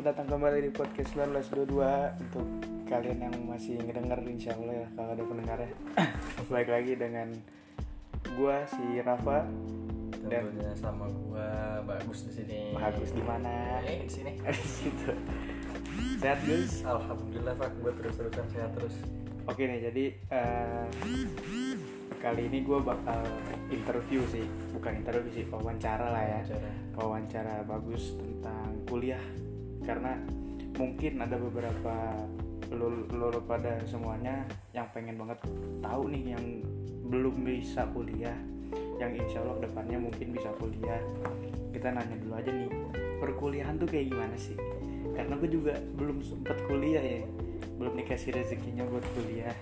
selamat datang kembali di podcast 1922 Untuk kalian yang masih ngedenger insya Allah ya kalau ada pendengarnya Baik lagi dengan gua si Rafa dan Tentunya sama gua bagus di sini. Bagus di mana? Eh, di sini. di situ. Sehat Gus? Alhamdulillah Pak, gua terus-terusan sehat terus. Oke nih jadi eh, kali ini gue bakal interview sih bukan interview sih wawancara lah ya Cara. wawancara bagus tentang kuliah karena mungkin ada beberapa lo, lo pada semuanya yang pengen banget tahu nih yang belum bisa kuliah yang insya Allah depannya mungkin bisa kuliah. Kita nanya dulu aja nih perkuliahan tuh kayak gimana sih? Karena gue juga belum sempet kuliah ya. Belum dikasih rezekinya buat kuliah.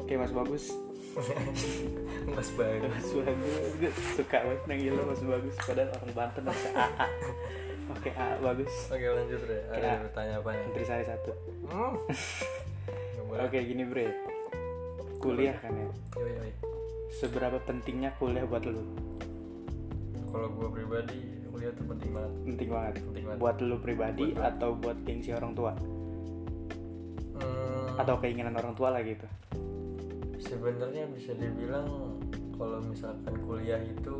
Oke mas bagus. Mas bagus. Mas Bagus. Gue suka banget manggil lo Mas Bagus. Padahal orang Banten AA oke AA bagus Oke lanjut deh. Ada Ya. yang bertanya apa nih? menteri saya satu Hmm. Oke gini bre kuliah kan ya Yoi, yoi. seberapa pentingnya kuliah buat lo Kalau gua pribadi kuliah tuh penting banget. penting banget Penting banget. buat lo pribadi Buat atau buat gengsi orang tua Hmm, atau keinginan orang tua lah gitu sebenarnya bisa dibilang kalau misalkan kuliah itu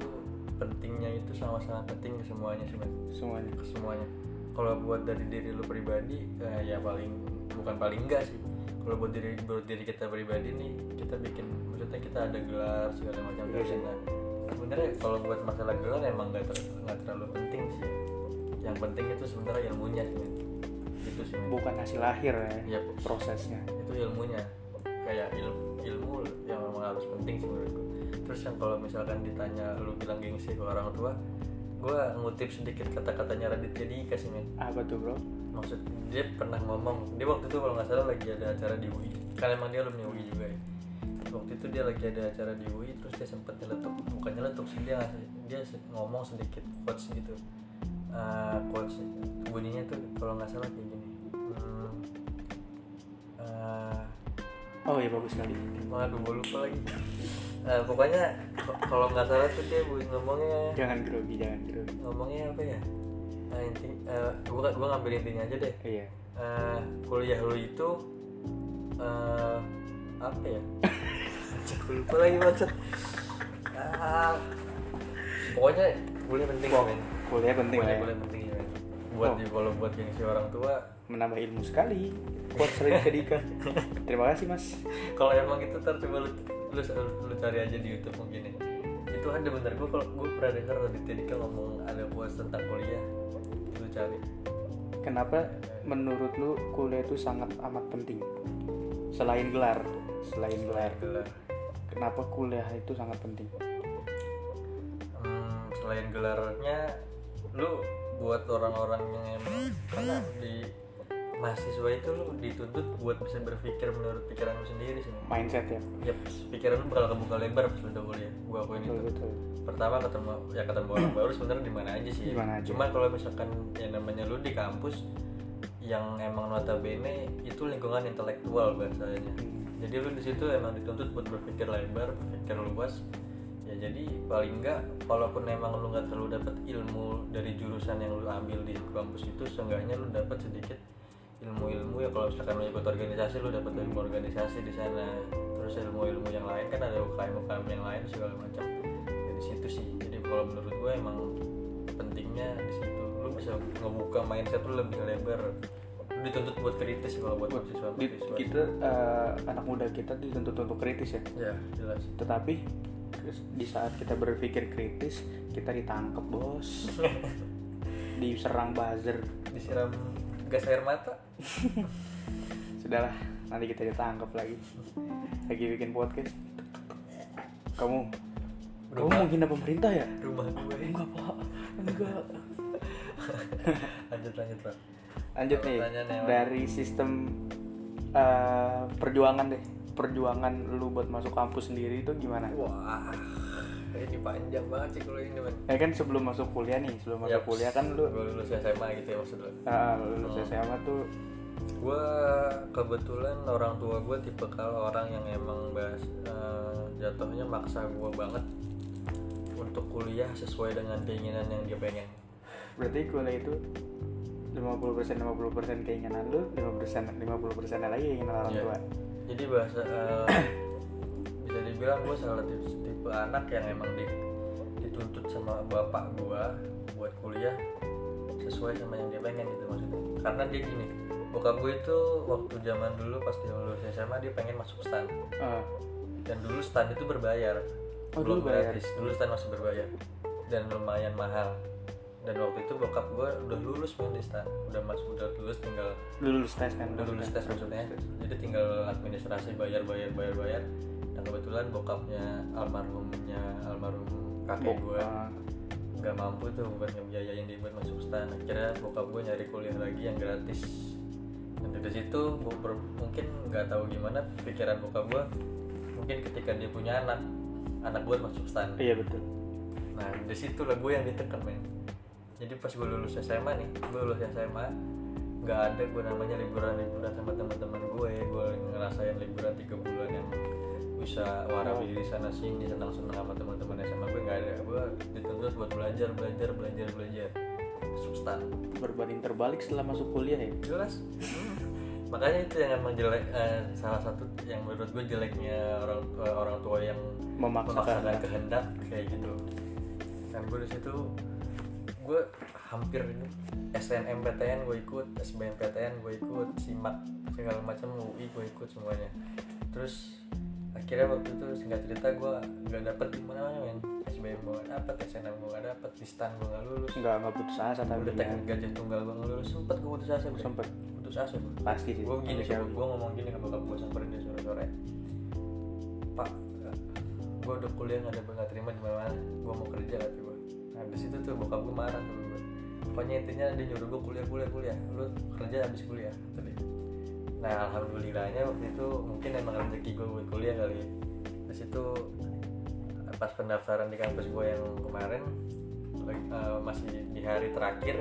pentingnya itu sama-sama penting ke semuanya sih Mas. semuanya. Ke semuanya. Kalau buat dari diri lu pribadi eh, ya paling bukan paling enggak sih. Kalau buat diri buat diri kita pribadi nih kita bikin maksudnya kita ada gelar segala macam Iya terus sih. nah sebenarnya kalau buat masalah gelar emang nggak ter, terlalu penting sih. Yang penting itu sebenarnya ilmunya sih gitu sih bukan hasil akhir ya Yap. prosesnya. Itu ilmunya. Kayak ilmu ilmu yang memang harus penting sih menurutku terus yang kalau misalkan ditanya lu bilang gengsi ke orang tua gue ngutip sedikit kata-katanya Raditya Dika sih men apa tuh bro? Maksud dia pernah ngomong dia waktu itu kalau nggak salah lagi ada acara di UI kan emang dia alumni UI juga ya. Waktu itu dia lagi ada acara di UI terus dia sempat nyeletuk bukan nyeletuk sih dia dia ngomong sedikit quotes gitu. Eh, quotes bunyinya tuh kalau nggak salah kayak gini. Hmm, eh, oh iya bagus sekali. Waduh, gue lupa lagi. Nah, pokoknya kalau nggak salah tuh dia ngomongnya jangan grogi jangan grogi ngomongnya apa ya? Nah, inti, eh, gua gua ngambil intinya aja deh. iya Eh, kuliah lu itu eh, apa ya? gue lupa lagi maksud. Ah, pokoknya kuliah penting Kok men. kuliah penting Kuliah, ya kuliah penting men. Buat Oh. di kalau buat gengsi orang tua, menambah ilmu sekali buat sering kedika terima kasih mas kalau emang itu ntar coba lu, lu, lu cari aja di YouTube mungkin ya. Itu ada bener gue kalau gue pernah dengar Raditya Dika ngomong ada quotes tentang kuliah. Lu cari. Kenapa menurut lu kuliah itu sangat amat penting? Selain gelar selain gelar. Gelar. Kenapa kuliah itu sangat penting? Hmm, selain gelarnya lu buat orang-orang yang emang karena di mahasiswa itu lu dituntut buat bisa berpikir menurut pikiran lu sendiri sih. Mindset ya? Ya pikiran lu bakal kebuka lebar pas udah kuliah. Gua akuin betul itu. betul. Pertama ketemu ya ketemu orang baru sebenarnya di mana aja sih mana aja. cuma kalau misalkan yang namanya lu di kampus yang emang notabene itu lingkungan intelektual bahasanya jadi lu di situ emang dituntut buat berpikir lebar berpikir luas. Ya jadi paling enggak walaupun emang lu nggak terlalu dapat ilmu dari jurusan yang lu ambil di kampus itu seenggaknya lu dapat sedikit ilmu-ilmu ya kalau misalkan lu ikut organisasi lu dapat ilmu organisasi di sana. Terus ilmu-ilmu yang lain kan ada UKM UKM yang lain segala macam. Ya, di situ sih. Jadi kalau menurut gue emang pentingnya di situ. Lu bisa ngebuka mindset lu lebih lebar. Lu dituntut buat kritis kalau buat mahasiswa kita eh, anak muda kita dituntut untuk kritis ya? Ya jelas. Tetapi di saat kita berpikir kritis kita ditangkap bos. Diserang buzzer. Disiram gas air mata sudahlah nanti kita ditangkap lagi. Lagi bikin podcast. Kamu kamu Rumah. menghina pemerintah ya? Rumah gue. Enggak pak. Enggak. Lanjut lanjut pak. Lanjut nih. Dari sistem eh, perjuangan deh. Perjuangan lu buat masuk kampus sendiri itu gimana? Wah ini panjang banget sih kalau ini man ya kan sebelum masuk kuliah nih sebelum masuk Yaps. kuliah kan lu lulus SMA gitu ya maksud lu? Ah, lulus SMA tuh gue kebetulan orang tua gue tipe kalau orang yang emang bahas eh, jatuhnya maksa gue banget untuk kuliah sesuai dengan keinginan yang dia pengen. Berarti kuliah itu 50% 50% keinginan lu 50% 50% lagi keinginan orang Iya. tua. Jadi bahasa eh, bisa dibilang gue salah tipe, tipe anak yang emang di, dituntut sama bapak gue buat kuliah sesuai sama yang dia pengen gitu maksudnya. Karena dia gini bokap gue itu waktu zaman dulu pas dia lulus SMA dia pengen masuk stan. Ah, dan dulu stan itu berbayar. Oh, belum dulu bayar. gratis. Dulu stan masih berbayar. Dan lumayan mahal. Dan waktu itu bokap gue udah lulus main di stan. Udah masuk udah lulus tinggal lu lulus tes kan udah lulus tes maksudnya. Jadi tinggal administrasi bayar bayar bayar bayar dan kebetulan bokapnya almarhumnya almarhum kakek gue ah, nggak mampu tuh buat ngebiayain dia buat masuk stan. Akhirnya bokap gue nyari kuliah lagi yang gratis. Dan dari situ gua ber- mungkin nggak tahu gimana pikiran bokap gue mungkin ketika dia punya anak anak gue masuk stan. Iya betul. Nah di situ lah gue yang ditekan men. Jadi pas gue lulus SMA nih gue lulus SMA nggak ada gue namanya liburan liburan sama teman-teman gue gue ngerasain liburan tiga bulan yang bisa warabi di sana sini senang senang sama teman-teman SMA gue nggak ada. Gue dituntut buat belajar belajar belajar belajar. Substan. Berbanding terbalik setelah masuk kuliah ya? Jelas. Hmm. makanya itu yang emang jelek eh, salah satu yang menurut gue jeleknya orang tua orang tua yang memaksakan. memaksakan kehendak kayak gitu. Dan gue di situ gue hampir SNMPTN gue ikut SBMPTN gue ikut SIMAK segala macam UI gue ikut semuanya. Terus akhirnya waktu itu singkat cerita gue nggak dapet di mana mana men SBM gue gak dapet SNM gue gak dapet di STAN gue gak lulus. Nggak nggak putus asa tapi udah ya. teknik gajah tunggal gue gak lulus sempet gue putus asa sempet. Putus asa gue pasti sih. Gue gini manusiawi. gue ngomong gini ke bokap gue samperin dia sore sore pak gue udah kuliah nggak ada nggak terima di mana gue mau kerja kata gue nah di situ tuh bokap gue marah tuh gue pokoknya intinya dia nyuruh gue kuliah kuliah kuliah. Lu kerja habis kuliah kata dia nah alhamdulillahnya waktu itu mungkin emang rezeki gue buat kuliah kali ya. di situ pas pendaftaran di kampus gue yang kemarin eh, masih di hari terakhir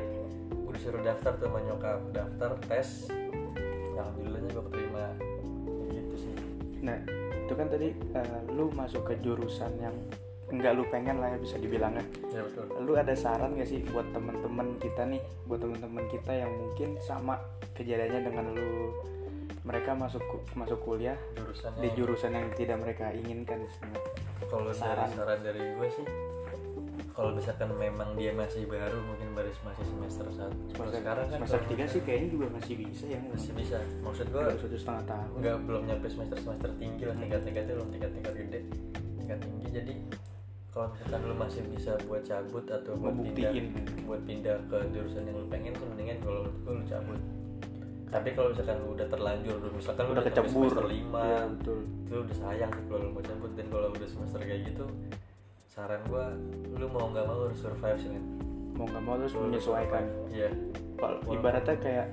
gue disuruh daftar tuh sama nyokap. Daftar tes. Alhamdulillahnya gue keterima. Kayak gitu sih. Nah itu kan tadi eh, lu masuk ke jurusan yang nggak lu pengen lah ya bisa dibilangnya ya. Betul. Lu ada saran gak sih buat temen-temen kita nih buat temen-temen kita yang mungkin sama kejadiannya dengan lu mereka masuk masuk kuliah jurusannya di jurusan yang tidak mereka inginkan sebenarnya kalau dari saran. saran dari gue sih kalau misalkan memang dia masih baru mungkin baru masih semester satu. Kalau semester sekarang kan semester tiga sih kayaknya juga masih bisa ya. Masih bisa. Maksud gue baru satu setengah tahun. nggak belum nyampe semester semester tinggi lah tingkat tingkatnya belum tingkat tingkat gede. Tingkat tinggi jadi kalau misalkan lu masih bisa buat cabut atau buat pindah buat pindah ke jurusan yang lu pengen tuh mendingan kalau menurut gue lu cabut tapi kalau misalkan lu udah terlanjur lu misalkan lu udah sampai kecebur. semester 5 Iya, betul. itu udah sayang sih kalau lu mau cabut. Dan kalau udah semester kayak gitu saran gua lu mau nggak mau harus survive sih men. Mau nggak mau harus menyesuaikan. iya. Kalau ibaratnya kayak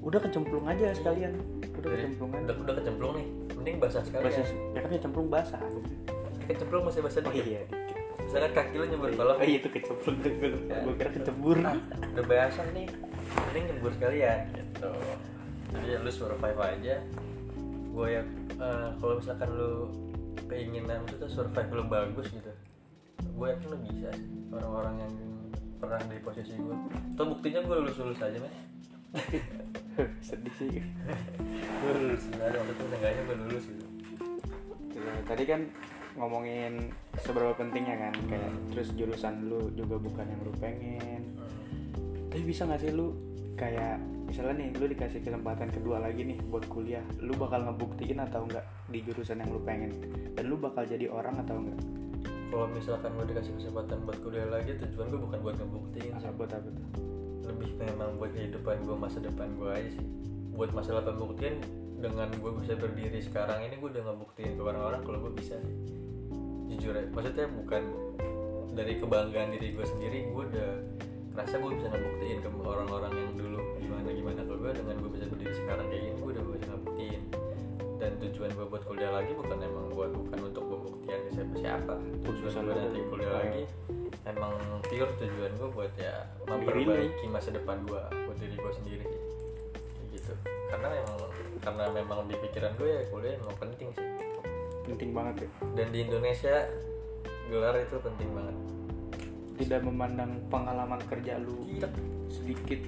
udah kecemplung aja sekalian. Udah Jadi, kecemplung aja. Udah udah kecemplung nih. Mending basah sekali basah ya ya kan kecemplung basah. Kecemplung masih basah oh iya dikit. Misalkan kaki lu nyebur kolam oh iya itu kecemplung. Gue Ya. gue kira kecebur. Udah basah nih mending nyebur sekalian gitu. Jadi lu survive aja. Gue ya eh, kalau misalkan lu keinginan itu tuh survive lu bagus gitu. Gue yakin lu bisa sih orang-orang yang pernah di posisi gue atau buktinya gue lulus lulus aja men. Sedih sih. Gue lulus aja waktu itu enggaknya gue lulus gitu. Ya, tadi kan ngomongin seberapa pentingnya kan kayak terus jurusan lu juga bukan yang lu pengen tapi bisa nggak sih lu kayak misalnya nih lu dikasih kesempatan kedua lagi nih buat kuliah lu bakal ngebuktiin atau enggak di jurusan yang lu pengen? Dan lu bakal jadi orang atau enggak kalau misalkan gue dikasih kesempatan buat kuliah lagi tujuan gue bukan buat ngebuktiin sih. Buat apa tuh? Lebih memang buat kehidupan gue masa depan gue aja sih. Buat masalah pembuktian dengan gue bisa berdiri sekarang ini gue udah ngebuktiin ke orang-orang kalau gue bisa sih. Jujur ya maksudnya bukan dari kebanggaan diri gue sendiri gue udah ngerasa gue bisa ngebuktiin ke orang-orang yang dulu gimana gimana. Kalau gue dengan gue bisa berdiri sekarang kayak gini gue udah bisa ngebuktiin. Dan tujuan gue buat kuliah lagi bukan emang buat bukan untuk pembuktian ke siapa-siapa. Tujuan Putusan gue nanti kuliah lagi emang pure tujuan gue buat ya memperbaiki masa depan gue buat diri gue sendiri. Kayak gitu. Karena memang karena memang di pikiran gue ya kuliah emang penting sih. Penting banget ya. Dan di Indonesia gelar itu penting banget tidak memandang pengalaman kerja lu Gila. sedikit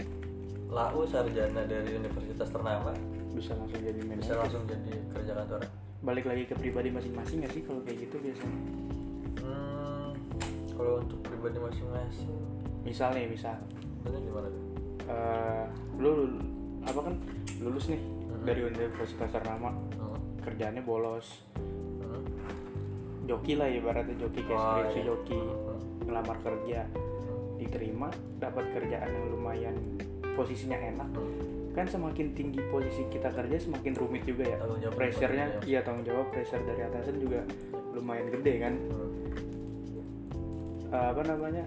lau sarjana dari universitas ternama bisa langsung jadi bisa manajer langsung jadi kerja kantoran balik lagi ke pribadi masing-masing nggak sih kalau kayak gitu biasanya hmm, kalau untuk pribadi masing-masing misal nih misal itu gimana tuh eh, lu lul- apa kan lulus nih Hmm. dari universitas ternama hmm. kerjaannya bolos Hmm. joki lah ibaratnya joki kayak Oh, skripsi iya. joki Hmm. Ngelamar kerja diterima dapat kerjaan yang lumayan posisinya enak kan semakin tinggi posisi kita kerja semakin rumit juga ya. Tanggung jawab pribadi, iya tanggung jawab pressure dari atasan juga lumayan gede kan? Hmm. Eh, apa namanya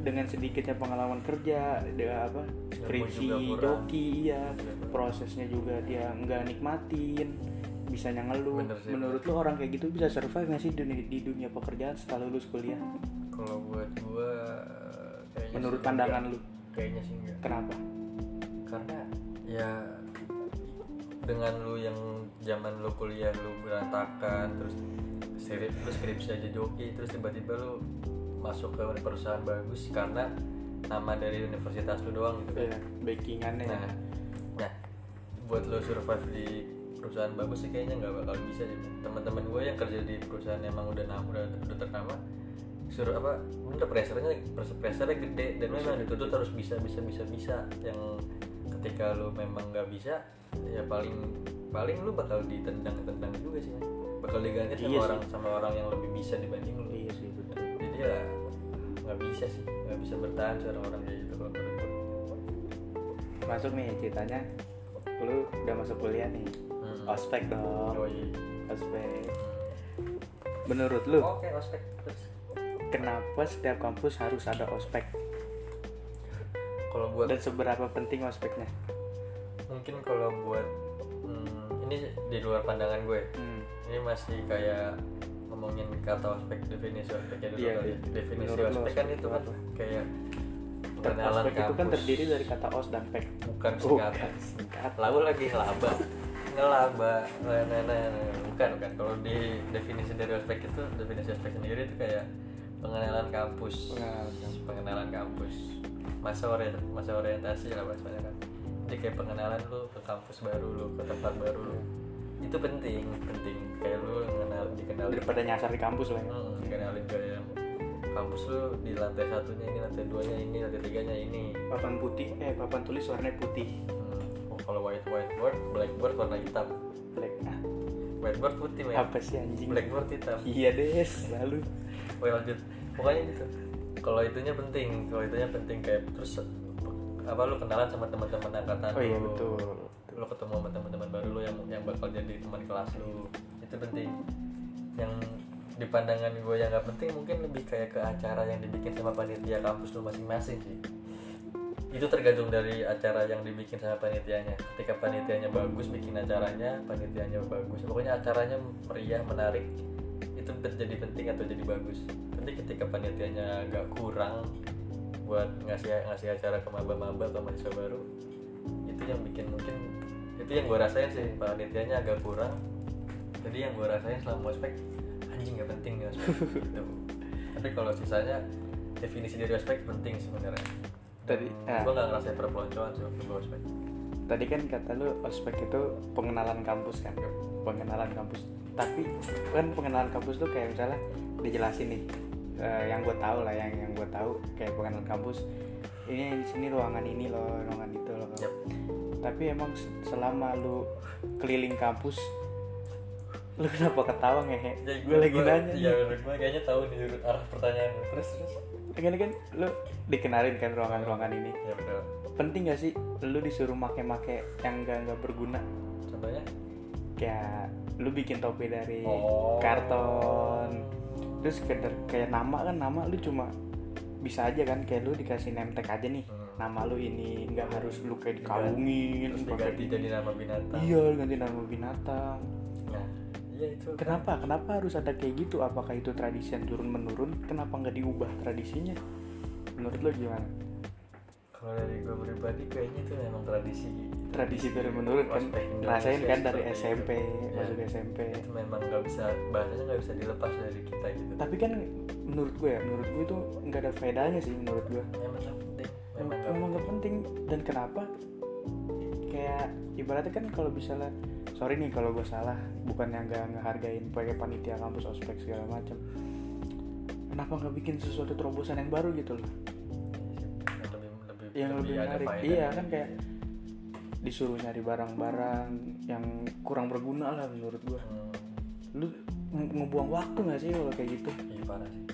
dengan sedikitnya pengalaman kerja dia apa skripsi joki iya kurang. prosesnya juga dia nggak nikmatin bisanya ngeluh. Menurut lo orang kayak gitu bisa survive nggak sih di, di dunia pekerjaan setelah lulus kuliah kalau buat gua kayaknya menurut pandangan enggak. lu? Kayaknya sih enggak. Kenapa? Karena ya dengan lu yang zaman lu kuliah lu berantakan terus skrip lu skripsi aja joki terus tiba-tiba lu masuk ke perusahaan bagus karena nama dari universitas lu doang gitu ya backingannya. Nah, nah buat lo survive di perusahaan bagus sih kayaknya nggak bakal bisa sih. Teman-teman gue yang kerja di perusahaan emang udah nama udah, udah ternama suruh apa? Bener pressure-nya pressure-nya gede dan memang dituntut harus bisa bisa bisa bisa. Yang ketika lo memang nggak bisa ya paling paling lu bakal ditendang-tendang juga sih bakal diganti sama Iya sih. orang sama orang yang lebih bisa dibanding lu. Iya sih betul. Jadi ya nggak bisa sih. Nggak bisa bertahan sih orang-orang kayak gitu kalau masuk nih ceritanya. Lu udah masuk kuliah nih. Hmm. ospek dong. Oh, iya. ospek menurut lu? Oke, ospek. Terus. Kenapa setiap kampus harus ada ospek Kalau buat dan seberapa penting ospeknya mungkin kalau buat hmm, ini di luar pandangan gue. hmm. Ini masih kayak ngomongin kata ospek definisi ospeknya dulu Iya, kali. iya. Definisi Menurut lo ospek kan ospek itu kan apa? kayak pengenalan ospek itu kan terdiri dari kata os dan pek bukan Oh, singkatan. singkat Lalu lagi ngelaba ngelaba nah, nah, nah, nah. bukan bukan kalau di definisi dari ospek itu definisi ospek sendiri itu kayak pengenalan kampus. Pengenalan kampus. pengenalan kampus. Masa orient masa orientasi lah bahasanya kan. Jadi kayak pengenalan lu ke kampus baru lu ke tempat baru lu. Itu penting penting. Kayak lu kenal dikenal. Daripada nyasar di kampus lah ya. Hmm, dikenalin ke yang kampus lu di lantai satunya ini lantai duanya ini lantai tiganya ini. Papan putih eh papan tulis warnanya putih. Hmm, oh, kalau white whiteboard blackboard warna hitam. Black ah. Whiteboard putih men apa sih anjing? Blackboard hitam. Iya des. Lalu. Oke lanjut pokoknya gitu. Kalau itunya penting kalau itunya penting kayak terus apa lu kenalan sama teman-teman angkatan oh iya lu betul. lu ketemu sama teman-teman baru lu yang yang bakal jadi teman kelas lu. Itu penting. Yang di pandangan gue yang nggak penting mungkin lebih kayak ke acara yang dibikin sama panitia kampus lu masing-masing sih. Itu tergantung dari acara yang dibikin sama panitianya. Ketika panitianya bagus bikin acaranya panitianya bagus. Pokoknya acaranya meriah menarik itu bet- jadi penting atau jadi bagus? Tapi ketika panitianya agak kurang buat ngasih ngasih acara ke maba-maba ke mahasiswa baru itu yang bikin mungkin itu yang gue rasain sih. Panitianya agak kurang jadi yang gue rasain selama ospek anjing gak penting nih ospek. Gitu. tapi kalau sisanya definisi dari ospek penting sebenarnya. Tadi, ah. gue gak ngerasain perpeloncoan sih waktu gue ospek. Tadi kan kata lu ospek itu pengenalan kampus kan? Pengenalan kampus tapi kan pengenalan kampus tuh kayak misalnya dijelasin nih eh, yang gue tahu lah yang yang gue tahu kayak pengenalan kampus ini di sini ruangan ini loh ruangan itu loh. Yap. tapi emang se- selama lu keliling kampus lu kenapa ketawa ngehe gue lagi nanya ya gue kayaknya tahu nih arah pertanyaan terus terus? Kan kan lu dikenalin kan ruangan-ruangan ini. Ya betul. Penting gak sih lu disuruh make-make yang gak nggak berguna? Contohnya kayak lu bikin topi dari Oh. karton. Terus kayak kayak nama kan nama lu cuma bisa aja kan kayak lu dikasih name tag aja nih. Hmm. nama lu ini nggak harus lu kayak dikawungin terus diganti jadi nama binatang. Iya ganti nama binatang. Nah iya itu. Kenapa? Kenapa harus ada kayak gitu? Apakah itu tradisi yang turun menurun kenapa nggak diubah tradisinya? Menurut lu gimana kalau dari gue pribadi kayaknya itu memang tradisi. Tradisi turun menurun kan? rasain kan dari SMP itu. masuk Ya. SMP itu memang nggak bisa bahasanya nggak bisa dilepas dari kita gitu. Tapi kan menurut gue ya menurut gue itu nggak ada faedahnya sih menurut gue memang nggak penting memang memang nggak penting. dan kenapa? Kayak ibaratnya kan kalau misalnya sorry nih kalau gue salah bukan yang nggak ngehargain pakai panitia kampus ospek segala macam kenapa nggak bikin sesuatu terobosan yang baru gitu loh lebih yang lebih menarik. iya kan. kayak disuruh nyari barang-barang yang kurang berguna lah menurut gue Hmm, lu nge- ngebuang waktu nggak sih kalau kayak gitu? Iya parah sih.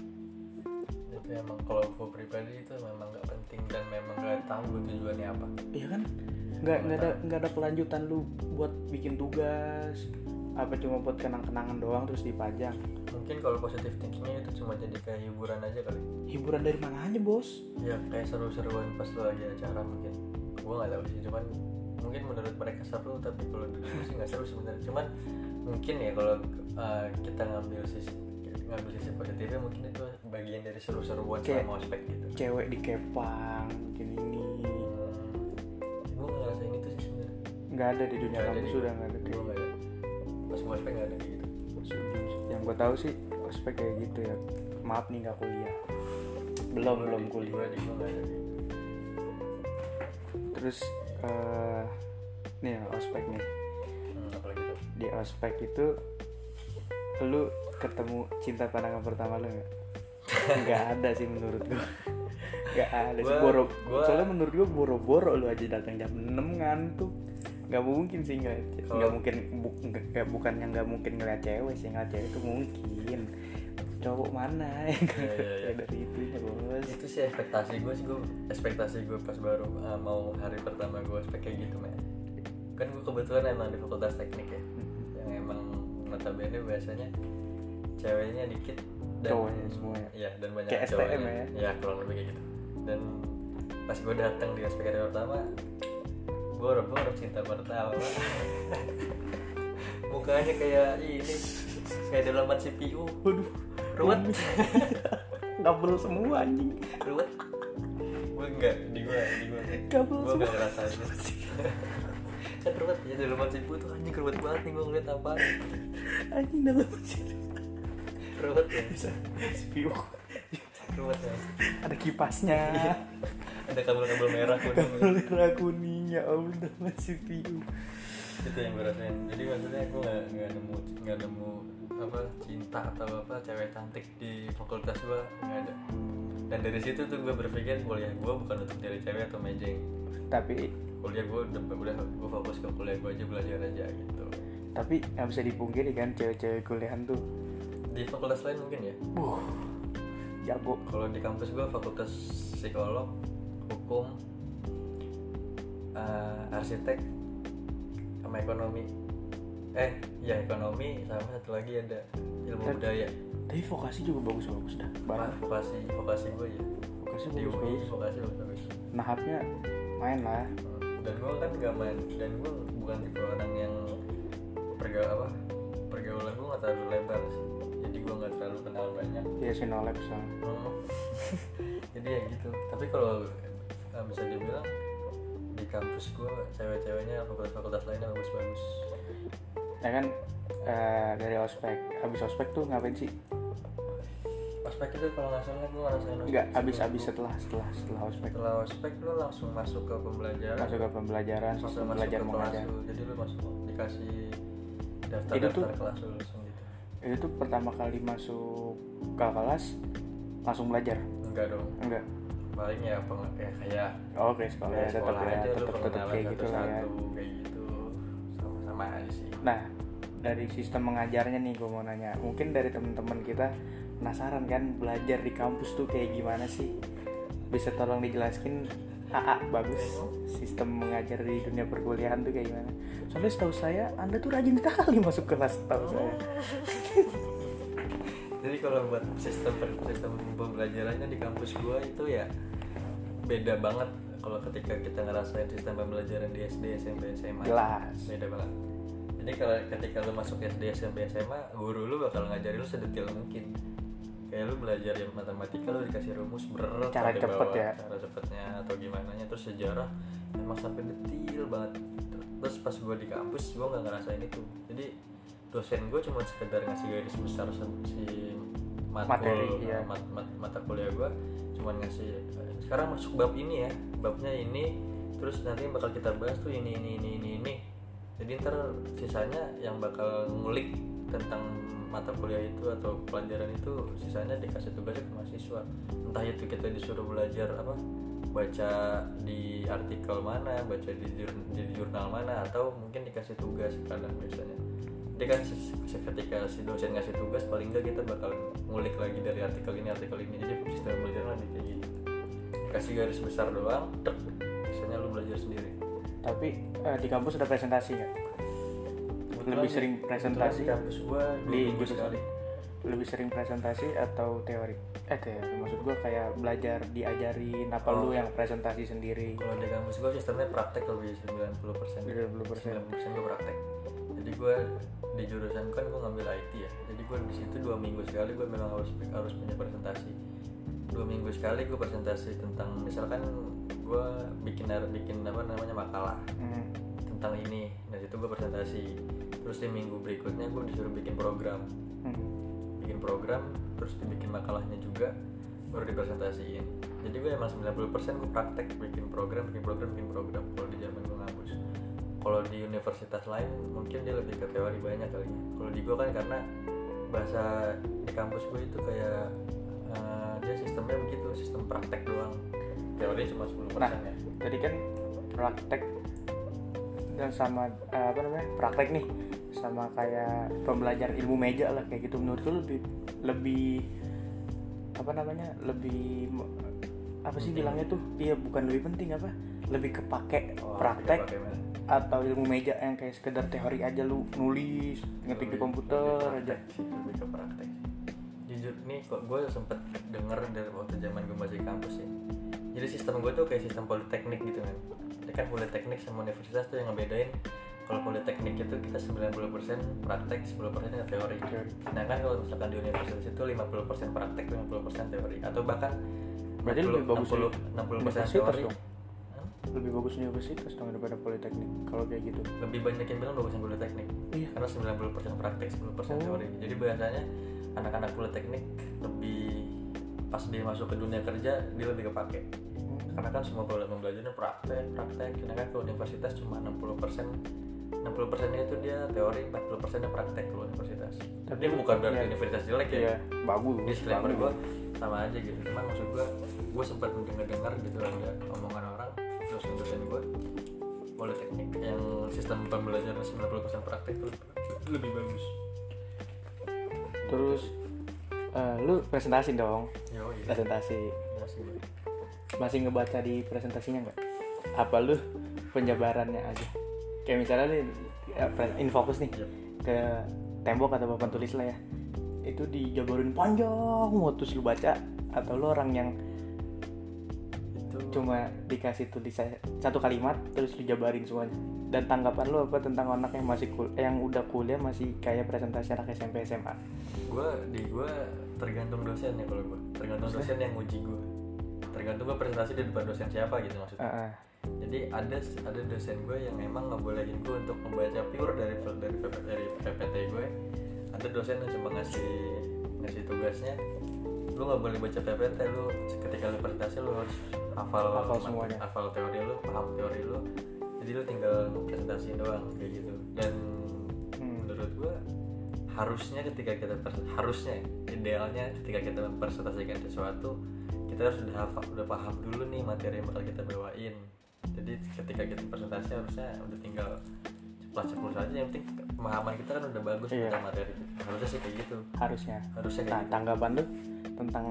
Itu emang kalau gue pribadi itu memang nggak penting dan memang nggak tahu gue tujuannya apa. Iya kan? Nggak nggak ada nggak ada kelanjutan lu buat bikin tugas apa cuma buat kenang-kenangan doang terus dipajang? Mungkin kalau positif thinkingnya itu cuma jadi kayak hiburan aja kali. Hiburan dari mana aja bos? Ya kayak seru-seruan pas lu lagi acara mungkin. Gue nggak tahu sih cuman mungkin menurut mereka seru tapi kalau dulu sih nggak seru sebenarnya. Cuman mungkin ya kalau uh, kita ngambil sisi ngambil sisi positifnya mungkin itu bagian dari seru-seruan Kayak- selama ospek gitu. cewek dikepang gini ini. Gue nggak ngerasain itu sih sebenarnya. Nggak ada di dunia di- sudah nggak ada gue kayak pas gue ospek nggak ada kayak gitu. Yang gue tahu sih ospek kayak gitu ya. Maaf nih nggak kuliah. Belum Gua belum di- kuliah. gua di gua nggak ada gitu. terus eh nih ya, ospek nih. Hmm, di ospek itu lu ketemu cinta pandangan pertama lu nggak? Nggak ada sih menurut gua. Nggak ada sih. Gua- boro gua- soalnya menurut gua boro-boro lu aja datang jam 6 ngantuk nggak mungkin sih nggak Kalau- nggak mungkin bu, nggak nggak- bukan yang nggak mungkin ngeliat cewek sih ngeliat cewek itu mungkin. Cowok mana? Yang Iya, iya, iya. kayak dari itunya bos. Itu sih ekspektasi gue sih gue ekspektasi gue pas baru uh, mau hari pertama gue ospek kayak gitu men kan gue kebetulan emang di fakultas teknik ya. Yang emang notabene biasanya ceweknya dikit dan Cowoknya semua ya? iya dan banyak Kayak STM cowoknya. ya? ya kurang lebih kayak gitu. Dan pas gue datang di hari pertama baru cinta pertama mukanya kayak ini kayak dalam CPU waduh ruwet. Kabel semua anjing. Ruwet. Gue enggak di gue di gue kabel gue semua. gak ngerasain kan ruwet ya dalam CPU tuh anjing ruwet banget nih gue ngeliat apa. Anjing dalam mesin ruwet ya. Bisa CPU ruwet ya. Ada kipasnya. Ada kabel-kabel merah kuning. Kabel merah kuning ya Allah dalam CPU itu yang gue rasain. Jadi maksudnya gue gak, gak nemu gak nemu apa cinta atau apa cewek cantik di fakultas gue nggak ada. Dan dari situ tuh gue berpikir kuliah gue bukan untuk cari cewek atau mejeng tapi kuliah gue udah udah gue fokus ke kuliah gue aja belajar aja gitu. Tapi nggak bisa dipungkiri kan cewek-cewek kuliahan tuh. Di fakultas lain mungkin ya? Buh jago. Kalau di kampus gue fakultas psikolog hukum eh, arsitek sama ekonomi. Eh ya ekonomi sama satu lagi ada ilmu Dan- budaya. tapi vokasi juga bagus-bagus dah Nah, barang vokasi vokasi gue ya. Vokasi di UI bagus-bagus vokasi bagus nahapnya main lah. Dan gue kan gak main dan gue bukan tipe orang yang perga apa pergaulan gue gak terlalu lebar sih gue gak terlalu kenal banyak. Ya sinolab soalnya Hmm. jadi ya gitu. Tapi kalau eh, bisa dibilang di kampus gue cewek-ceweknya fakultas-fakultas lainnya bagus-bagus. Ya kan eh, dari ospek. Habis ospek tuh ngapain sih? Ospek itu kalau nggak salah gue ngerasain ospek nggak habis habis setelah setelah setelah ospek. Setelah ospek lu langsung masuk ke pembelajaran. Masuk ke pembelajaran sistem masuk belajar ke kelas jadi lu masuk dikasih daftar daftar kelas gitu itu tuh pertama kali masuk ke kelas langsung belajar? Enggak dong. Enggak? Paling ya apa ya kayak oh, oke sekolah kayak ya tetap sekolah ya aja tetap tetap pengenalan kayak gitu lah ya. kayak gitu. Sama-sama aja sih. Nah dari sistem mengajarnya nih gue mau nanya. Mungkin dari teman-teman kita penasaran kan belajar di kampus tuh kayak gimana sih? Bisa tolong dijelaskin AA bagus. Sistem mengajar di dunia perkuliahan tuh kayak gimana? Soalnya setahu saya anda tuh rajin sekali masuk kelas setahu saya. Jadi kalau buat sistem sistem pembelajarannya di kampus gua itu ya beda banget kalau ketika kita ngerasain sistem pembelajaran di SD SMP SMA jelas. Beda banget. Jadi kalau ketika lu masuk SD SMP SMA guru lu bakal ngajarin lu sedetail mungkin kayak lu belajar yang matematika lu dikasih rumus berat Cara cepet bawah, ya. cara cepetnya atau gimana nya terus sejarah emang sampai detail banget. Terus pas gua di kampus gua nggak ngerasain itu. Jadi dosen gue cuma sekedar ngasih garis besar si matkul, Materi, iya. mat- mat- mata kuliah gue cuman ngasih eh, sekarang masuk bab ini ya. Babnya ini terus nanti bakal kita bahas tuh ini ini ini ini ini. Jadi ntar sisanya yang bakal ngulik tentang mata kuliah itu atau pelajaran itu sisanya dikasih tugasnya ke mahasiswa. Entah itu kita disuruh belajar apa baca di artikel mana baca di, jur- di jurnal mana atau mungkin dikasih tugas kadang biasanya. Jadi kan ketika si dosen ngasih tugas paling enggak kita bakal ngulik lagi dari artikel ini artikel ini. Jadi sistem belajar lebih kayak gitu. Kasih garis besar doang tek sisanya lu belajar sendiri. Tapi eh, di kampus ada presentasi nggak lebih sering presentasi Kebetulan di kampus gua dua di sekali. lebih sering presentasi atau teori? Eh teori. Maksud gua kayak belajar diajarin apa Oh. lu yang presentasi sendiri? Kalau di kampus gua sistemnya praktek lebih 90 persen. 90%. 90 persen. Gua praktek. Jadi gua di jurusan kan gua ngambil IT ya. Jadi gua di situ dua minggu sekali gua memang harus harus punya presentasi. Dua minggu sekali gua presentasi tentang misalkan gua bikin bikin apa namanya makalah Hmm. tentang ini. Dari situ gue presentasi terus di minggu berikutnya gue disuruh bikin program. Hmm. bikin program terus dibikin makalahnya juga baru dipresentasiin. Jadi gue emang 90% gue praktek bikin program bikin program bikin program. Kalau di zaman gue ngampus kalau di universitas lain mungkin dia lebih ke teori banyak kali. Ya kalau di gue kan karena bahasa di kampus gue itu kayak eh, dia sistemnya begitu sistem praktek doang. Teori cuma 10% Nah. ya. tadi kan praktek dan sama eh, apa namanya praktek nih sama kayak pembelajaran ilmu meja lah kayak gitu. Menurut lu lebih lebih apa namanya lebih apa sih Penting. bilangnya tuh? Iya bukan lebih penting apa? Lebih kepake Oh, praktek atau ilmu meja yang kayak sekedar teori aja lu nulis ngetik di komputer lebih aja. lebih ke praktek jujur nih kok gue sempet denger dari waktu zaman gue masih kampus ya jadi sistem gue tuh kayak sistem politeknik gitu kan kan politeknik sama universitas tuh yang ngebedain kalau politeknik itu kita 90% praktek 10% yang teori sedangkan kalau misalkan di universitas itu 50% praktek 50% teori atau bahkan Berarti lebih bagus 60, 60% universitas teori dong. Hah? lebih bagus universitas dong daripada politeknik kalau kayak gitu lebih banyak yang bilang bagus yang politeknik iya karena 90% praktek 10% Oh. teori jadi biasanya anak-anak politeknik lebih pas dia masuk ke dunia kerja dia lebih kepake Hmm. karena kan semua pembelajarannya praktek praktek sedangkan ke universitas cuma 60% 60 persennya itu dia teori 40 persennya praktek ke universitas. Tapi Tapi- bukan berarti iya. universitas jelek ya. iya bagus disclaimer gue sama aja gitu. Cuman maksud gue gue sempat mendengar dengar gitu ada omongan orang dosen-dosen gue politeknik yang sistem pembelajaran 90% praktek itu lebih bagus. Terus eh, lu presentasi dong. Yo iya presentasi. Masih. masih ngebaca di presentasinya nggak? Apa lu penjabarannya aja kayak misalnya nih pre- infokus nih Yep. ke tembok atau papan tulis lah ya. Itu dijabarin panjang mau terus lu baca atau lu orang yang itu. cuma dikasih tulis satu kalimat terus dijabarin semuanya. Dan tanggapan lu apa tentang anak yang masih kul yang udah kuliah masih kayak presentasi anak SMP SMA gue di gue tergantung dosen ya kalau gue tergantung dosen yang uji gue tergantung gue presentasi di depan dosen siapa gitu maksudnya. Ah, ah. Jadi ada ada dosen gue yang emang ngebolehin gue untuk membaca pure dari dari dari PPT gue ada dosen yang cuma ngasih ngasih tugasnya lu nggak boleh baca PPT lu ketika lu presentasi lu harus hafal Hafal semuanya. hafal teori lu paham teori lu jadi lu tinggal presentasi doang kayak gitu dan Hmm. menurut gue harusnya ketika kita harusnya idealnya ketika kita mempresentasikan sesuatu kita harus udah hafal udah paham dulu nih materi yang bakal kita bawain jadi ketika kita presentasi harusnya udah tinggal ceplas ceplos aja yang penting pemahaman kita kan udah bagus Iya. tentang materi kita harusnya sih kayak gitu harusnya harusnya kayak Nah, gitu tanggapan lu tentang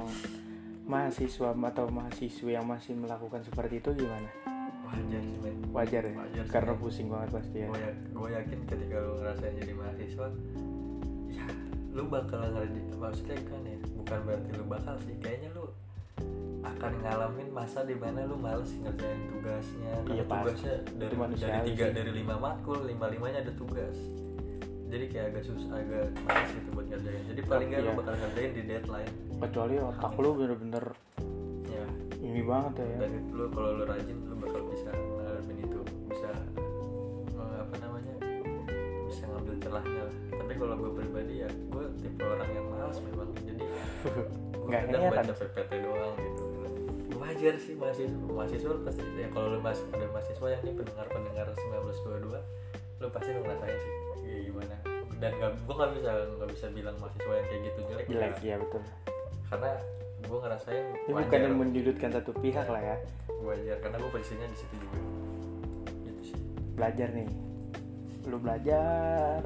mahasiswa atau mahasiswi yang masih melakukan seperti itu gimana? wajar sih men Wajar ya? Wajar sih, Karena pusing banget pasti ya. gue gue yakin ketika lu ngerasain jadi mahasiswa ya lu bakal ngerjain maksudnya kan ya bukan berarti lu bakal sih kayaknya lu akan ngalamin masa di mana lu males ngerjain tugasnya. Karena Iya, tugasnya dari Itu manusiawi dari tiga sih. dari lima matkul lima limanya ada tugas. Jadi kayak agak susah agak males gitu buat ngerjain. Jadi paling nggak lu Iya. bakal ngerjain di deadline. Kecuali otak lu bener-bener ya. ini banget ya. dan lu kalau lu rajin lu bakal bisa ngalamin itu. Bisa eh, apa namanya? Bisa ngambil celahnya lah. Tapi kalau gue pribadi ya gue tipe orang yang malas memang. Jadi gue Nggak baca PPT doang gitu wajar sih mahasiswa mahasiswa pasti ya. Kalau lu masih ada mahasiswa yang ini pendengar pendengar 1922 lu pasti ngerasain sih ya, gimana. Dan gak, gue nggak bisa nggak bisa bilang mahasiswa yang kayak gitu jelek jelek ya. ya betul. Karena gue ngerasain ini wajar. bukan yang menyudutkan satu pihak lah ya. Wajar karena gue posisinya di situ juga. Gitu sih. Belajar nih. Lu belajar.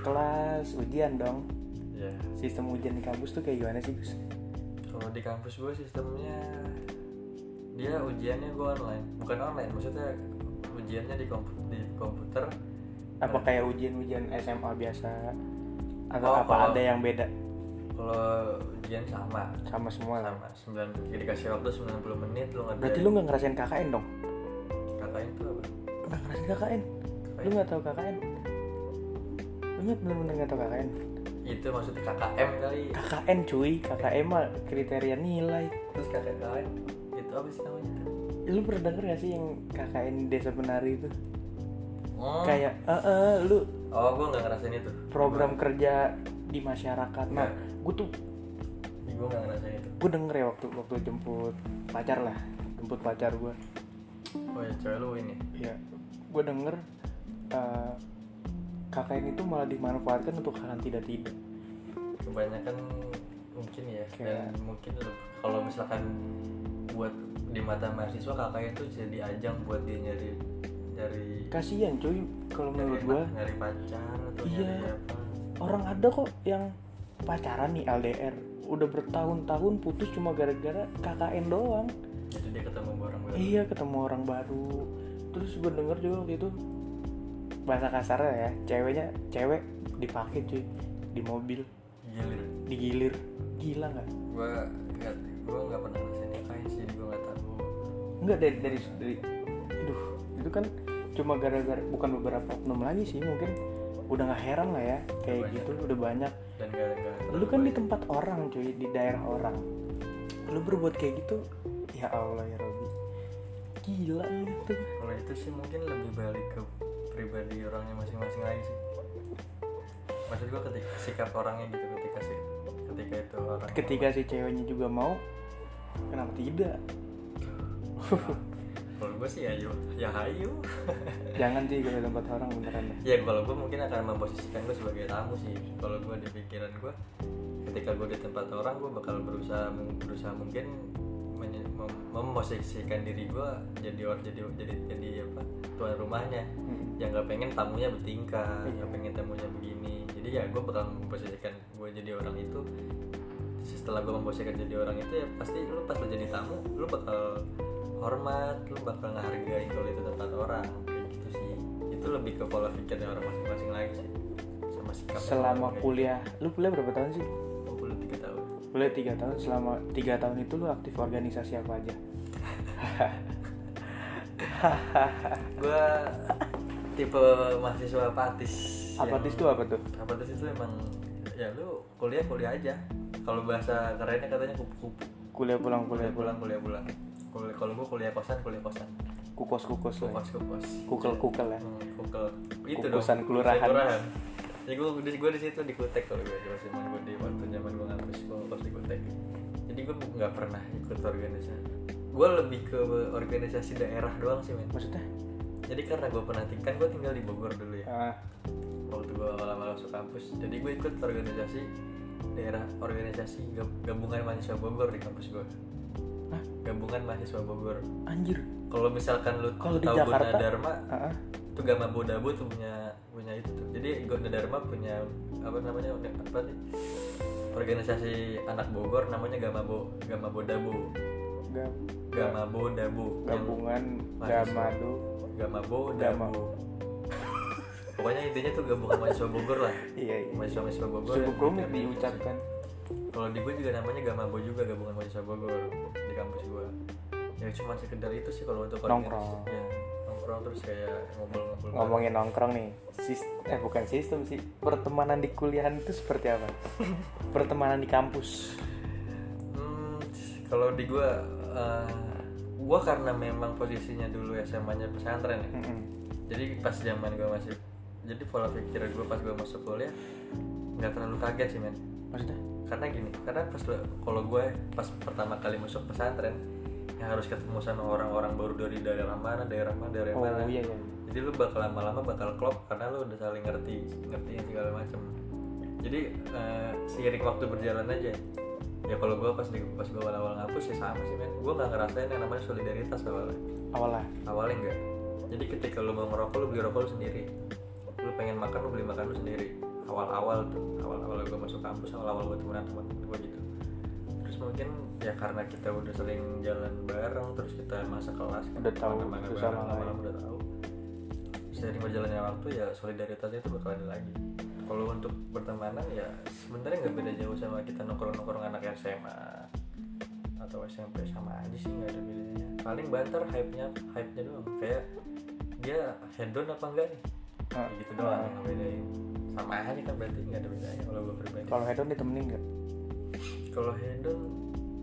Kelas ujian dong. Ya sistem ujian di kampus tuh kayak gimana sih Gus? Kalau di kampus gue sistemnya dia ujiannya gue online. Bukan online maksudnya ujiannya di komputer di komputer. Apa kayak ujian-ujian SMA biasa? Atau Oh, apa kalau- ada yang beda? Kalau ujian sama. Sama semua sama sembilan jadi dikasih waktu 90 menit lu ngerjain. Berarti lu nggak ngerasain KKN dong? KKN tuh apa? Nggak ngerasain KKN lu nggak tahu KKN lu nggak bener-bener nggak tahu KKN itu maksudnya KKM kali. KKN cuy. KKN mah kriteria nilai. Terus KKN itu apa sih namanya tuh lu pernah denger gak sih yang KKN desa penari itu? Oh. Kayak eh eh, lu oh gue nggak ngerasain itu. program kerja di masyarakat. Nah Nggak. gue tuh gue nggak ngerasain itu. gue denger ya waktu waktu jemput pacar lah. Jemput pacar gue oh ya cewek lu ini? Ya gue denger eh, KKN itu malah dimanfaatkan untuk hal yang tidak tidak kebanyakan mungkin ya dan Kayak- mungkin lu- kalau misalkan buat di mata mahasiswa KKN itu jadi ajang buat dia nyari nyari kasian cuy kalau menurut gue nyari pacar atau Iya. nyari apa. Orang ada kok yang pacaran nih LDR udah bertahun-tahun putus cuma gara-gara KKN doang. Jadi dia ketemu orang baru. Iya ketemu orang baru. Terus gue denger juga waktu itu bahasa kasarnya ya ceweknya cewek dipakai cuy di mobil gilir digilir. Gila nggak? Gue nggak gue nggak pernah ngerasain KKN sih jadi gue nggak tahu. Nggak dari dari dari aduh itu kan cuma gara-gara bukan beberapa oknum lagi sih mungkin udah nggak heran lah ya kayak Banyak. gitu udah banyak. Dan gak lu kan di tempat orang cuy di daerah orang. Lu berbuat kayak gitu ya Allah ya Robi gila gitu kalau itu sih mungkin lebih balik ke pribadi orangnya masing-masing lagi sih. Maksud gue ketika sikap orangnya gitu ketika sih ketika itu orang ketika si ceweknya juga mau kenapa tidak? Kalau gue sih ayo ya ayo jangan sih kalau tempat orang beneran ya kalau gue mungkin akan memposisikan gue sebagai tamu sih. Kalau gue di pikiran gue ketika gue di tempat orang gue bakal berusaha berusaha mungkin mem- memposisikan diri gue jadi orang jadi jadi jadi apa tuan rumahnya. Mm. yang nggak pengen tamunya bertingkah Iya. nggak pengen tamunya begini. Jadi ya gue bakal memposisikan gue jadi orang itu. Setelah gue memposisikan jadi orang itu ya pasti lu pas lu jadi tamu lu bakal hormat lu bakal ngehargain kalau itu tempat orang. Kayak gitu sih. Itu lebih ke pola pikirnya orang masing-masing lagi sih. Sama sikap selama kuliah. Lu kuliah berapa tahun sih? 23 tahun. Kuliah tiga tahun. Selama tiga tahun itu lu aktif organisasi apa aja gue tipe mahasiswa apatis apatis tuh apa tuh? Apatis itu emang ya lu kuliah kuliah aja. Kalau bahasa kerennya katanya kupu-kupu kuliah pulang kuliah kuliah pulang kuliah pulang. Kalau gua kuliah kosan kuliah kosan. Kukos kukos lah kukos kukos. Kukel kukel ya. Hmm, kukel. Itu Kukusan dong kelurahan. kelurahan. Ya gua di gua di situ di kutek kalau gua di zaman gua di waktu zaman gua ngampus gua ngekos di kutek. Jadi bu- nggak pernah ikut organisasi gua lebih ke organisasi daerah doang sih men. Maksudnya? Jadi karena gua pernah kan gua tinggal di Bogor dulu ya. Ah, waktu gue awal-awal masuk kampus. Jadi gue ikut organisasi daerah organisasi gab- gabungan mahasiswa Bogor di kampus gue Hah? gabungan mahasiswa Bogor. Anjir. Kalau misalkan lu Kalau di tahu Jakarta? Guna Dharma ah. itu Gama Bodabo tuh punya punya itu tuh. Jadi Guna Dharma punya apa namanya apa sih? Organisasi anak Bogor namanya Gama Bo Gama Gab- Gama Bodabo yang gabungan mahasiswa. gamadu Gama Bodabo Gama. pokoknya intinya tuh gabungan mahasiswa Bogor lah. Iya iya. Mahasiswa mahasiswa Bogor. Cukup rumit diucapkan. kalau di gue juga namanya Gamabo juga gabungan mahasiswa Bogor di kampus gue ya cuma sekedar itu sih kalau untuk Nongkrong. ya, nongkrong terus kayak ngobrol-ngobrol ngomongin nongkrong nih. Sis eh bukan sistem sih. Pertemanan di kuliahan itu seperti apa? Pertemanan di kampus. Hmm, kalau di gue eh, gue karena memang posisinya dulu SMA-nya pesantren ya. Mm-mm. jadi pas zaman gue masih jadi pola pikir gue pas gue masuk kuliah nggak terlalu kaget sih men. Maksudnya? Karena gini karena pas kalau gue pas pertama kali masuk pesantren yang harus ketemu sama orang-orang baru dari daerah mana daerah mana daerah oh mana. iya iya. Jadi lu bakal lama-lama bakal klop karena lu udah saling ngerti ngerti segala macem. Jadi eh, seiring waktu berjalan aja ya kalau gue pas di pas gue awal-awal ngapus ya sama sih men. Gue nggak ngerasain yang namanya solidaritas awalnya. Awalnya? Awalnya enggak jadi ketika lu mau ngerokok lu beli rokok lu sendiri. Lu pengen makan lu beli makan lu sendiri. Awal-awal tuh awal-awal gue masuk kampus awal-awal gue temenan temen gue gitu. Terus mungkin ya karena kita udah sering jalan bareng terus kita masa kelas Udah tahu satu bareng, lama-lama udah tahu. Seiring berjalannya waktu ya solidaritasnya itu bakal ada lagi kalau untuk pertemanan ya sebenarnya nggak beda jauh sama kita nongkrong-nongkrong anak SMA atau SMP sama aja sih nggak ada bedanya. Paling banter hype-nya hype-nya doang. Kayak dia hedon apa enggak nih? Ah, Kayak gitu doang yang bedain. Sama aja kan berarti nggak ada bedanya kalau gue pribadi. Kalau hedon ditemenin nggak? Kalau hedon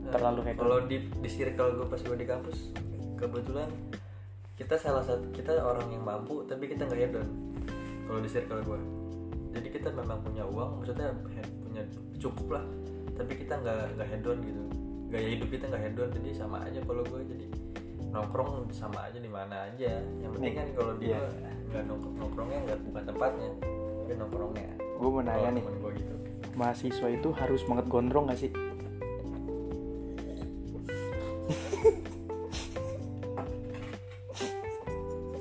eh, Terlalu hedon. kalau di di circle gue pas gue di kampus kebetulan kita salah satu kita orang yang mampu tapi kita nggak hedon kalau di circle gue jadi kita memang punya uang maksudnya punya cukup lah. Tapi kita nggak nggak hedon gitu. Gaya hidup kita nggak hedon jadi sama aja kalau gue jadi nongkrong sama aja di mana aja. Yang penting kan kalau dia iya. nggak nongkrong nongkrongnya nggak bukan tempatnya tapi nongkrongnya. Gue mau nanya nih. gue gitu. Mahasiswa itu harus banget gondrong gak sih?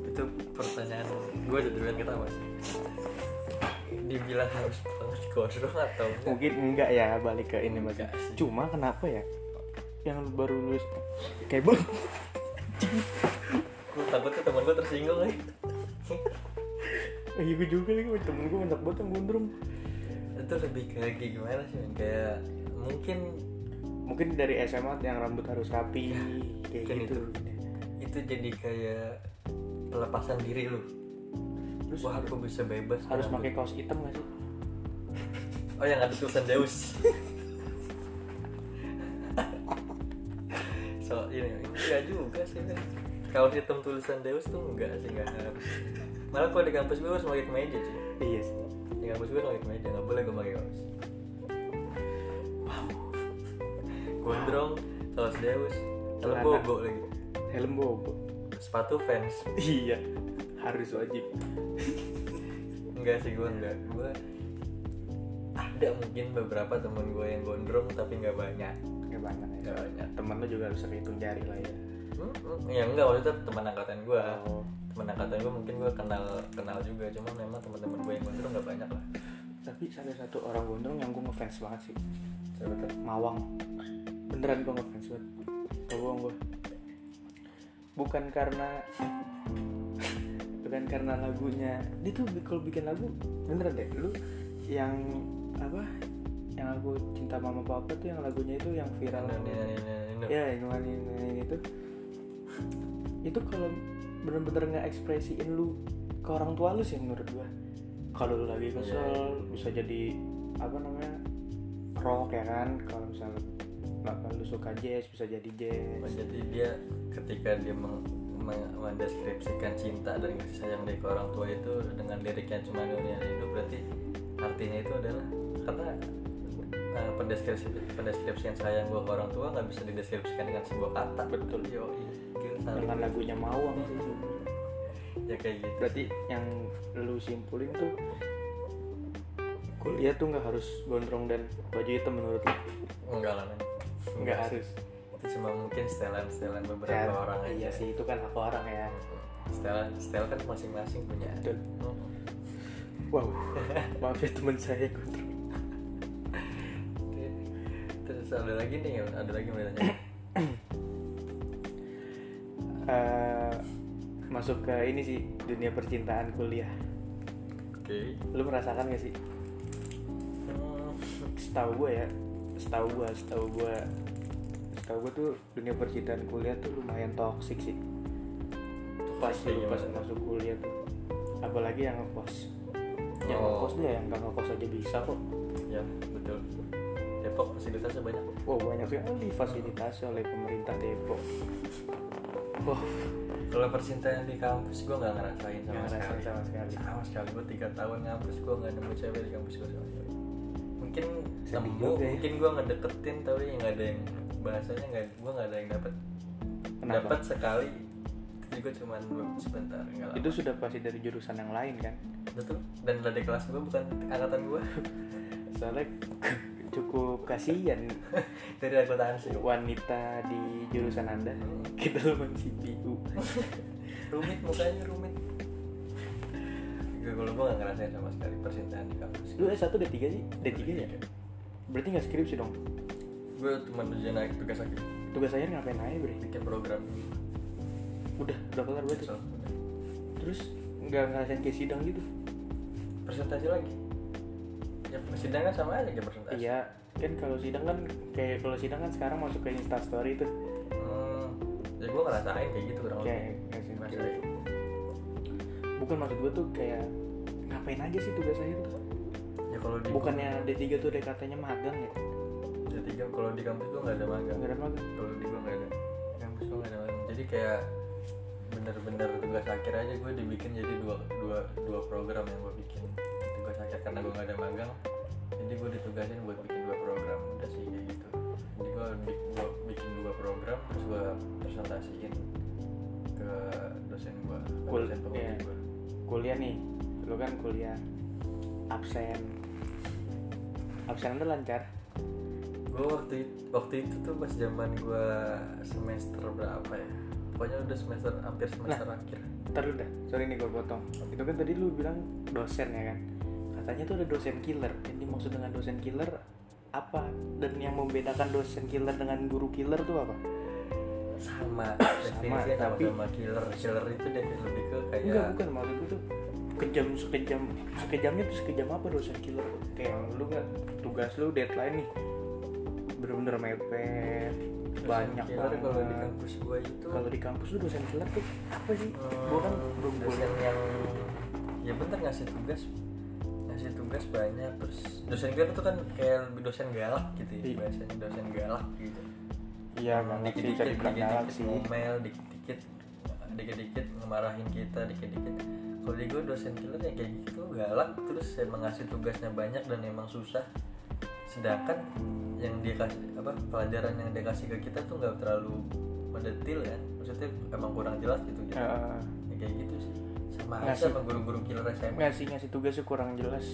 Itu pertanyaan gue jadi ketawa sih dibilang harus harus gondrong atau enggak? Mungkin enggak ya balik ke ini mas cuma kenapa ya? Yang baru lulus kayak gue takutnya temen gue tersinggung nih iya gue juga nih temen gue banyak banget yang gondrong. Itu lebih kayak gimana sih kayak mungkin mungkin dari SMA yang rambut harus rapi kayak Mungkin gitu. itu jadi kayak pelepasan diri lu terus wah aku bisa bebas harus pakai kaos hitam gak sih? Oh yang ada tulisan Deus so ini enggak juga sih. Men. kalau hitam tulisan Deus tuh enggak sih enggak harus. Malah kalau di kampus gue harus pakai kemeja sih iya sih. Di kampus gue pakai kemeja nggak boleh gue pakai kaos. Wow. Gondrong kaos kalau Celana. bobo lagi. Helm bobo sepatu fans. Iya harus wajib. Enggak sih gue enggak. Gue ada mungkin beberapa temen gue yang gondrong tapi nggak banyak. Gak banyak ya. Nggak banyak. Temen lu juga harus terhitung jari lah ya. Hmm, hmm. ya enggak maksudnya teman angkatan gue oh. teman angkatan gue mungkin gue kenal kenal juga cuma memang teman-teman gue yang gondrong nggak banyak lah. Tapi ada satu orang gondrong yang gue ngefans banget sih. Siapa tuh? Mawang. Beneran gue ngefans banget. Gak gue bukan karena bukan karena lagunya. Dia tuh kalau bikin lagu beneran deh lu yang apa yang lagu cinta mama papa tuh yang lagunya itu yang viral. Ini. ya yang ini, itu itu kalau bener-bener nggak ekspresiin lu ke orang tua lu sih menurut gua. Kalau lu lagi kesel bisa jadi apa namanya rock ya kan? Kalau misalnya lu suka jazz bisa jadi jazz. Jadi dia ketika dia meng- mendeskripsikan cinta dan kasih sayang dari orang tua itu dengan lirik yang cuma dunia rindu berarti artinya itu adalah karena eh, pendeskripsi pendeskripsian sayang gua ke orang tua nggak bisa dideskripsikan dengan sebuah kata. Betul. yo gila dengan lagunya Mawang sih ya kayak gitu. Berarti yang lu simpulin tuh kuliah tuh nggak harus gondrong dan baju hitam menurut lu? Enggak lah men. Nggak sih. harus itu cuma mungkin setelan setelan beberapa Ya, orang aja. Iya sih itu kan hak orang ya. Setelan setel kan masing-masing punya. Betul. Hmm. wow. Maaf ya teman saya terus. Ada lagi nih ada lagi mau ditanya? Eh, masuk ke ini sih dunia percintaan kuliah. Oke. Lu merasakan gak sih? Hmm, setahu gue ya setahu gue setahu gue setahu gue tuh dunia percintaan kuliah tuh lumayan toksik sih. Pas Toxic lu pas masuk kuliah tuh. Apalagi yang ngekos. Yang Oh. ngekos dia yang nggak ngekos aja bisa kok. Ya betul. Depok fasilitasnya banyak? Wah banyak sekali difasilitasi oleh pemerintah Depok. Wah. Kalau percintaan di kampus gue nggak ngerasain sama Nggak ngerasain sekali. sama sekali. sama sekali. Gue tiga tahun ngampus gue nggak nemu cewek di kampus gue sama sekali. Mungkin Sedih nemu ya. mungkin gue ngedeketin tapi nggak ada yang bahasanya nggak gue nggak ada yang Kenapa? dapat sekali itu juga cuman sebentar lama. Itu sudah pasti dari jurusan yang lain kan? Betul. Dan adik kelas gue bukan angkatan gue soalnya cukup kasihan. Dari akuntansi wanita di jurusan anda. Kita lawan CPU rumit mukanya rumit. Gue kalau gue gak ngerasain sama sekali percintaan di kampus. Lu S1 D3 sih? D3 ya? Berarti nggak skripsi dong gue cuma ujian naik tugas akhir. Tugas akhir ngapain aja bre? Bikin program. Udah udah kelar berarti? So, terus nggak ngerasain kayak sidang gitu? Presentasi lagi. Ya sidang kan sama aja kayak presentasi. Iya kan kalau sidang kan kayak kalau sidang kan sekarang masuk ke instastory tuh. Hmm, ya gue ngerasain kayak gitu kurang kayak lebih. kayak gitu. bukan maksud gue tuh kayak ngapain aja sih tugas akhir tuh? Ya kalau di bukannya D3 tuh ada katanya magang ya ya tiga kalau di kampus gue nggak ada magang. Nggak ada magang? Kalau di gue nggak ada. Kampus gue nggak ada magang. Jadi kayak bener-bener tugas akhir aja gue dibikin jadi dua dua dua program yang gue bikin. Tugas akhir karena gue nggak ada magang jadi gue ditugasin buat bikin dua program. Udah sih kayak gitu. Jadi gue gua bikin dua program terus gue presentasiin ke dosen gue Cool, dosen iya. gue kuliah nih. Lu kan kuliah absen. Absen anda lancar gue waktu itu, waktu itu tuh pas zaman gue semester berapa ya? Pokoknya udah semester hampir semester akhir. ntar udah sorry nih gue potong. Itu kan tadi lu bilang dosen ya kan? Katanya tuh ada dosen killer. Yang dimaksud dengan dosen killer apa? Dan yang membedakan dosen killer dengan guru killer tuh apa? Sama sama tapi- sama killer. Killer itu definisi lebih ke kayak enggak bukan. Maksud gue tuh kejam sekejam sekejamnya tuh sekejam apa dosen killer? Kayak lu nggak tugas lu deadline nih bener-bener mepet. Banyak banget kalau di kampus gue itu kalau di kampus tuh dosen killer tuh apa sih? Hmm, gua kan belum dosen kuliah yang ya bener ngasih tugas ngasih tugas banyak. Terus dosen killer itu kan kayak lebih dosen galak gitu ya Iya. bahasanya dosen galak gitu. Iya banget sih bisa dikit-dikit dibilang galak dikit-dikit sih. ngomel dikit-dikit dikit-dikit ngemarahin kita dikit-dikit. Kalau di gue dosen killer ya kayak gitu galak. Terus emang ngasih tugasnya banyak dan emang susah. Sedangkan yang dia kasih apa pelajaran yang dia kasih ke kita tuh nggak terlalu mendetil ya. Maksudnya emang kurang jelas gitu gitu. Eh, ya, kayak gitu sih. Sama aja Ngasih- sama guru-guru killer SMA ngasih ngasih tugasnya kurang jelas.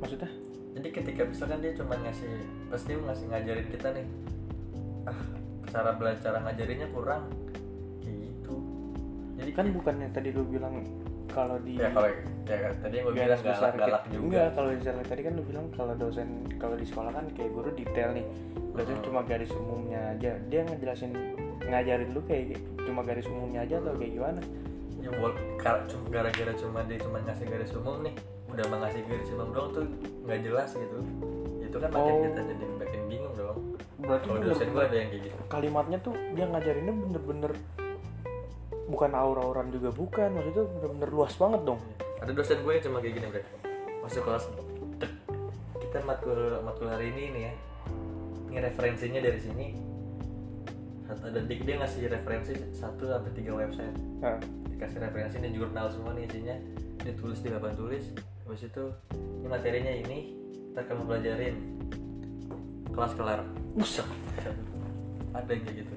Maksudnya? Jadi ketika misalkan dia cuma ngasih pasti ngasih ngajarin kita nih ah cara belajar ngajarinnya kurang. Kayak gitu. Jadi kan bukannya tadi lu bilang kalau di ya kalau ya tadi yang gue bilang galak galak juga. Enggak kalau misalnya tadi kan lu bilang kalau dosen kalau di sekolah kan kayak guru detail nih. Dosen Hmm. cuma garis umumnya aja. Dia ngejelasin ngajarin lu kayak cuma garis umumnya aja atau kayak gimana? Ya gara-gara cuma dia cuma ngasih garis umum nih udah mah ngasih garis umum doang tuh nggak jelas gitu. Itu kan makin Oh. kita jadi makin bingung dong. Berarti kalau dosen gue ada yang kayak gitu. kalimatnya tuh dia ngajarinnya bener-bener bukan aura-auran juga bukan. Maksudnya bener-bener luas banget dong. Ada dosen gue yang cuma kayak gini bre. Masuk kelas kita matkul matkul hari ini nih ya. Ini referensinya dari sini. Satu dan dia dia ngasih referensi satu sampai tiga website. Nah, dikasih referensi dan jurnal semua nih isinya. Ditulis di papan tulis. Habis itu ini materinya ini ntar kamu pelajarin kelas kelar. Buset. ada yang kayak gitu.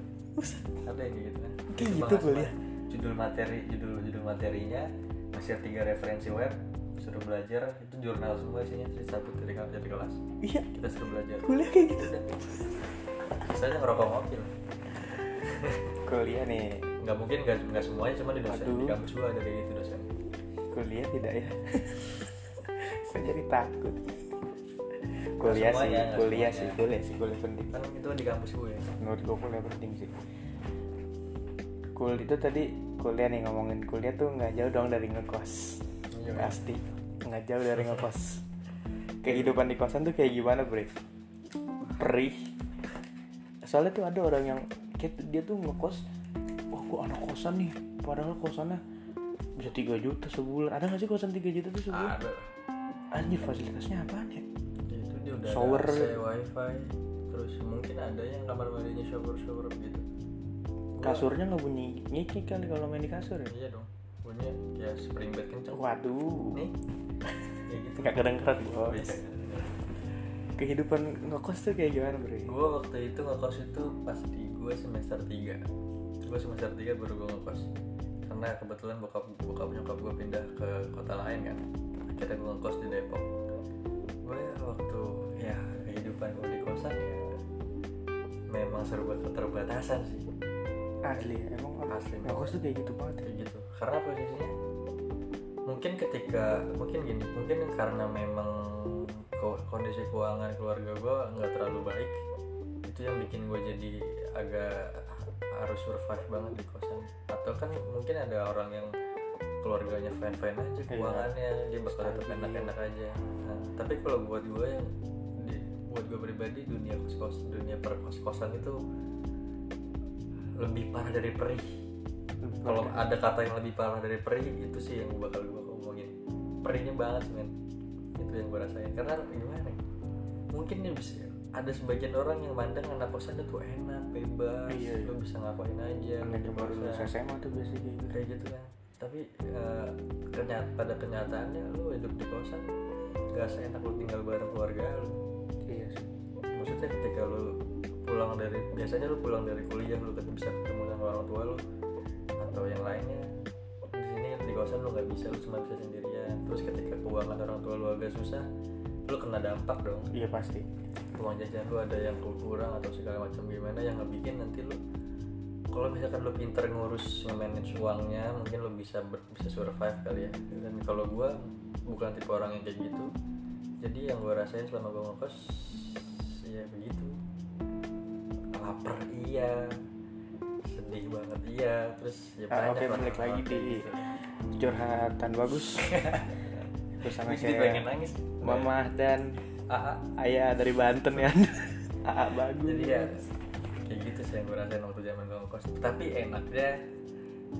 Ada yang kayak gitu kan? Kayak Itu gitu kuliah. Judul materi judul judul materinya. Masih tiga referensi web suruh belajar. Itu jurnal semua isinya jadi satu dari dari kelas. Iya. Kita suruh belajar. Kuliah kayak gitu. Misalnya ngerokok mobil. Kuliah nih. Nggak mungkin nggak nggak semuanya cuma di dosen. Aduh. di kampus gua ada kayak gitu dosen. Kuliah tidak ya? Saya jadi takut. Kuliah sih nggak kuliah sih kuliah sih kuliah penting. Kan itu di kampus gue menurut gue kuliah penting sih. Kul itu tadi kuliah nih ngomongin kuliah tuh nggak jauh dong dari ngekos. Iya. pasti. Nggak jauh dari ngekos. Kehidupan di kosan tuh kayak gimana bre? Perih. Soalnya tuh ada orang yang kayak dia tuh ngekos wah gua anak kosan nih padahal kosannya bisa 3 juta sebulan. Ada nggak sih kosan 3 juta tuh sebulan? Ada. Anjir fasilitasnya apaan ya? Itu dia udah Shower. ada wifi. Terus mungkin ada yang kamar mandinya shower shower gitu kasurnya nggak bunyi nyiki kali kalau main di kasur ya? Iya dong punya ya spring bed kenceng. Waduh. Nih. Kayak gitu. Nggak kedengeran Oh, bos. iya. kehidupan ngekos tuh kayak gimana bre? Gue waktu itu ngekos itu pas di gue semester 3 gue semester 3 baru gue ngekos. Karena kebetulan bokap bokap nyokap gue pindah ke kota lain kan. Akhirnya gue ngekos di Depok. Gue waktu ya kehidupan gue di kosan ya memang serba keterbatasan sih asli emang Asli. ngekos tuh kayak gitu banget. Ya kayak gitu. Karena posisinya mungkin ketika mungkin gini mungkin karena memang ko- kondisi keuangan keluarga gue nggak terlalu baik itu yang bikin gue jadi agak harus survive banget di kosan. Atau kan mungkin ada orang yang keluarganya fine fine aja Iya. keuangannya dia bakal tetap enak enak aja. Nah, tapi kalau buat gue yang di- buat gue pribadi dunia kos kos dunia per kos kosan itu lebih parah dari perih. Kalau ada kata yang lebih parah dari perih itu sih yang bakal gue ngomongin perihnya banget men. Itu yang gue rasain. Karena gimana ya? mungkin nih bisa ada sebagian orang yang mandang anak kosan itu enak bebas. Iya, iya. lo bisa ngapain aja anak yang baru lulus kosan. SMA tuh biasanya kayak gitu. Kayak gitu kan. Tapi eh, kenyat pada kenyataannya lu hidup di kosan gak seenak lu tinggal bareng keluarga lu. Iya sih. Maksudnya ketika lu pulang dari biasanya lu pulang dari kuliah lu ketemu bisa ketemu sama orang tua lu atau yang lainnya. Di sini di kosan lu nggak bisa lu cuma bisa sendirian. Terus ketika keuangan orang tua lu agak susah lu kena dampak dong. Iya pasti. Uang jajan lu ada yang kurang atau segala macam gimana yang ngebikin nanti lu kalau misalkan lu pinter ngurus manage uangnya mungkin lu bisa ber- bisa survive kali ya. Dan kalau gua bukan tipe orang yang kayak gitu. Jadi yang gua rasain selama gua ngekos ya begitu lapar iya. Sedih banget iya. Terus ya Ah, oke, balik lagi di- gitu. curhatan bagus. Bersama jadi pengen saya nangis. Mama dan AA. Ayah dari Banten ya. Aa bagus. Jadi ya kayak gitu sih yang gue rasain waktu zaman ngekos. Tapi enaknya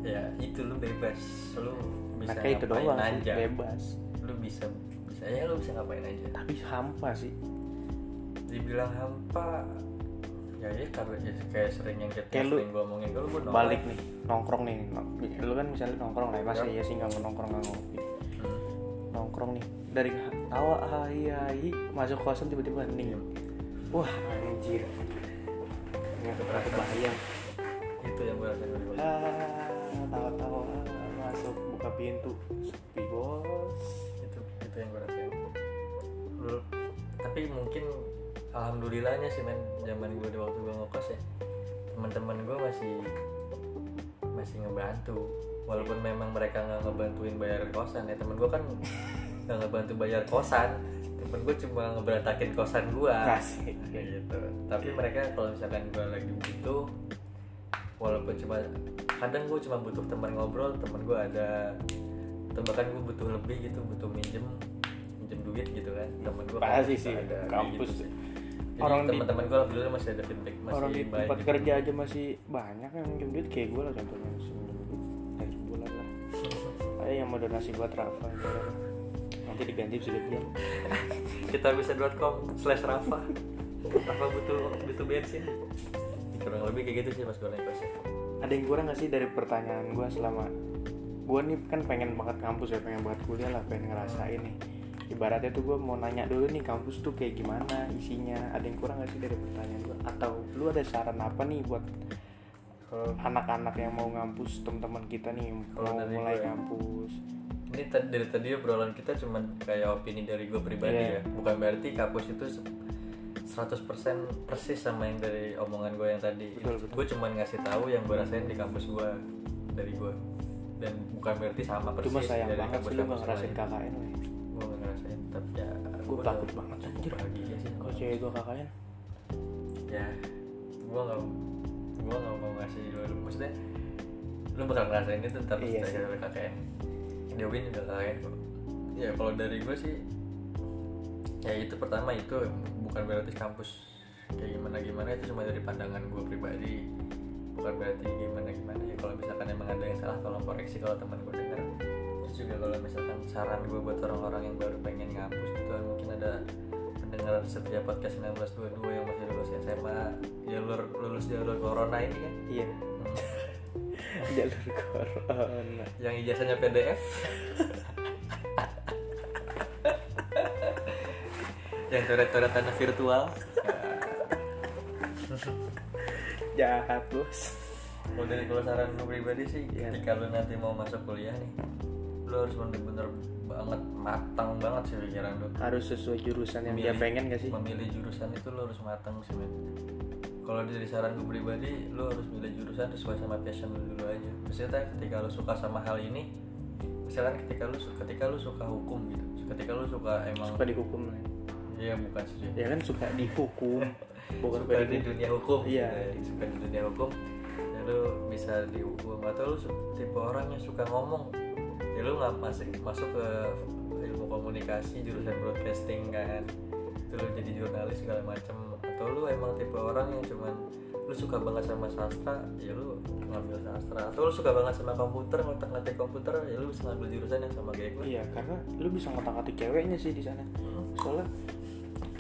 ya itu lu bebas. Lu bisa kayak itu doang aja. bebas. Lu bisa bisa ya lu bisa ngapain aja. Tapi hampa sih. Dibilang hampa ya ya karena ya, kayak sering yang kita Kayak lu sering gue omongin kalau gue Balik nih, nongkrong nih. Lu kan misalnya nongkrong lah, masa iya sih gak mau nongkrong gak ngopi Hmm. Nongkrong nih, dari tawa hai hai Masuk kosan tiba-tiba Iya. Wah anjir. Nggak kebayang itu yang gue rasain Ah, tawa-tawa masuk buka pintu sepi bos. Itu itu yang gue rasain. Dulu tapi mungkin alhamdulillahnya sih men. Zaman gue di waktu gue ngekos ya teman-teman gue masih masih ngebantu. Walaupun memang mereka nggak ngebantuin bayar kosan ya temen gue kan nggak ngebantu bayar kosan. Temen gue cuma ngeberantakin kosan gue gitu. Tapi mereka kalau misalkan gue lagi butuh walaupun cuma kadang gue cuma butuh teman ngobrol temen gue ada atau bahkan gue butuh lebih gitu butuh minjem minjem duit gitu kan. Temen gue Pasti sih, kampus. Orang teman-teman gue alhamdulillah masih ada feedback masih orang di tempat gitu. kerja aja masih banyak yang minjem duit kayak gue lah contohnya duit dari sebulan lah. Ada yang mau donasi buat Rafa nanti diganti sudah jam kita bisa .com slash Rafa. Rafa butuh butuh bensin. Kurang lebih kayak gitu sih mas gue naik kelas ya. ada yang kurang gak sih dari pertanyaan gue selama gue nih kan pengen banget kampus ya pengen banget kuliah lah pengen ngerasain nih ibaratnya tuh gue mau nanya dulu nih kampus tuh kayak gimana isinya? Ada yang kurang gak sih dari pertanyaan gue atau lu ada saran apa nih buat kalau anak-anak yang mau ngampus teman-teman kita nih Kalau mau mulai gue- kampus ini tadi dari tadi obrolan kita cuman kayak opini dari gue pribadi Iya. ya. Bukan berarti kampus itu se- 100% persis sama yang dari omongan gue yang tadi. Betul, betul. gue cuman ngasih tahu yang gue rasain di kampus gue dari gue dan bukan berarti sama persis cuma sayang dari banget sih lu gak ngerasain. KKN ngerasain tapi ya Gua udah takut banget, anjir. bahagia sih kalau cewek gue KKN ya gue gak gue gak mau ngasih lu maksudnya lu bakal ngerasain itu tapi Iya kita KKN Dewi juga KKN kok. Ya kalau dari gue sih ya itu pertama itu bukan berarti kampus kayak gimana gimana itu cuma dari pandangan gue pribadi. Bukan berarti gimana gimana ya kalau misalkan emang ada yang salah tolong koreksi kalau teman gue dengar terus juga kalau misalkan saran gue buat orang-orang yang baru pengen ngampus gitu mungkin ada pendengar setiap podcast 1922 yang masih lulus SMA jalur lulus jalur corona ini kan? Iya. Hmm. jalur corona. Yang ijazahnya PDF yang coret-coret tanah virtual. Jahat bos. Kalau dari kalau saran pribadi sih Iya. ketika lu nanti mau masuk kuliah nih lu harus bener-bener banget matang banget sih pikiran lu harus sesuai jurusan yang dia Memilih- pengen gak sih? memilih jurusan itu lu harus matang sih men. Kalau dari saran gue pribadi lu harus milih jurusan sesuai sama passion lu dulu aja. Maksudnya ketika lu suka sama hal ini misalkan ketika lu su- ketika lu suka hukum gitu ketika lu suka emang suka dihukum lah. Iya bukan sih ya kan suka dihukum bukan suka suka di dunia hukum Iya. gitu ya. suka di dunia hukum ya lu bisa dihukum atau lu tipe orang yang suka ngomong ya lu nggak masuk masuk ke ilmu komunikasi jurusan broadcasting kan. Itu lu jadi jurnalis segala macam atau lu emang tipe orang yang cuman lu suka banget sama sastra ya lu ngambil sastra. Atau lu suka banget sama komputer ngotak ngatik komputer ya lu bisa ngambil jurusan yang sama kayak gue iya karena lu bisa ngotak-ngatik ceweknya sih di sana. Soalnya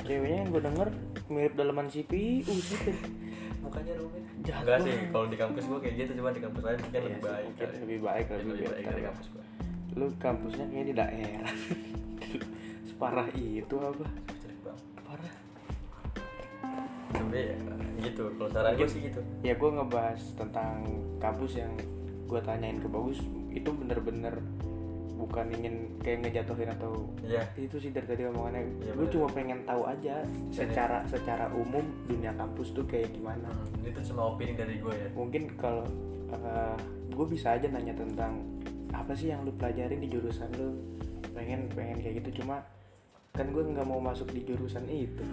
ceweknya yang gue denger mirip dalaman CPU sih tuh. mukanya rumit. Jahat enggak sih kalau di kampus gue kayak gitu cuma di kampus lain mungkin Iya lebih sih, baik mungkin lebih baik lebih, lebih baik dari kampus gue lu kampusnya kayaknya di daerah. Separah itu apa? Parah. Tapi ya, gitu kalau saran gue sih gitu. ya gue ngebahas tentang kampus yang gue tanyain ke bagus itu bener-bener bukan ingin kayak ngejatuhin atau iya. itu sih dari tadi omongannya. Iya, gue cuma pengen tahu aja secara secara umum dunia kampus tuh kayak gimana. Hmm, itu cuma opini dari gue ya. Mungkin kalau gue bisa aja nanya tentang apa sih yang lu pelajarin di jurusan lu? Pengen pengen kayak gitu cuma kan gue nggak mau masuk di jurusan itu.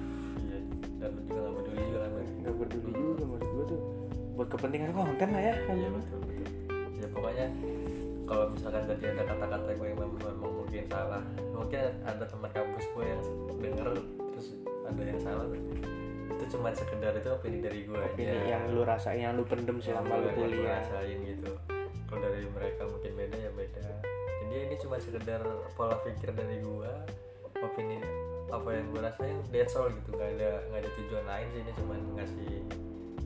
Iya dan juga gak peduli juga Bang? nggak peduli juga menurut gue tuh. Buat kepentingan konten lah ya iya betul betul. Ya pokoknya kalau misalkan tadi ada kata-kata gue yang memang, mungkin salah mungkin ada teman kampus gue yang denger terus ada yang salah itu cuma sekedar itu opini dari gue ini aja. yang lu rasain yang lu pendem yang selama lu kuliah. rasain gitu. Kalau dari mereka cuma sekedar pola pikir dari gue opini apa yang gue rasain that's all gitu. Nggak ada nggak ada tujuan lain sih ini cuma ngasih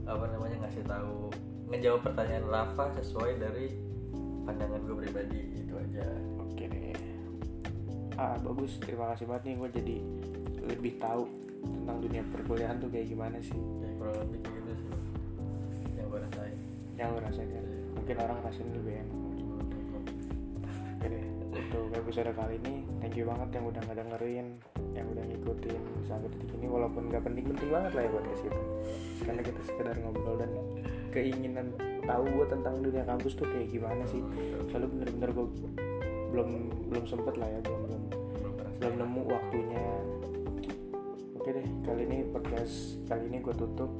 apa namanya ngasih tahu ngejawab pertanyaan Rafa sesuai dari pandangan gue pribadi itu aja. Oke deh. Ah bagus. Terima kasih banget nih gue jadi lebih tahu tentang dunia perkuliahan tuh kayak gimana sih. Ya kurang lebih kayak gitu sih yang gue rasain. Yang lu rasain kan mungkin orang rasain lebih enak. Oke deh, untuk episode kali ini thank you banget yang udah ngedengerin, yang udah ngikutin sampai detik ini walaupun gak penting-penting banget lah ya podcast kita. Karena kita sekedar ngobrol dan keinginan tahu gue tentang dunia kampus tuh kayak gimana sih. Soalnya bener-bener gue belum belum sempet lah ya, belum belum belum nemu waktunya. Oke deh, kali ini podcast kali ini gue tutup.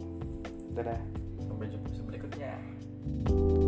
Dadah. sampai jumpa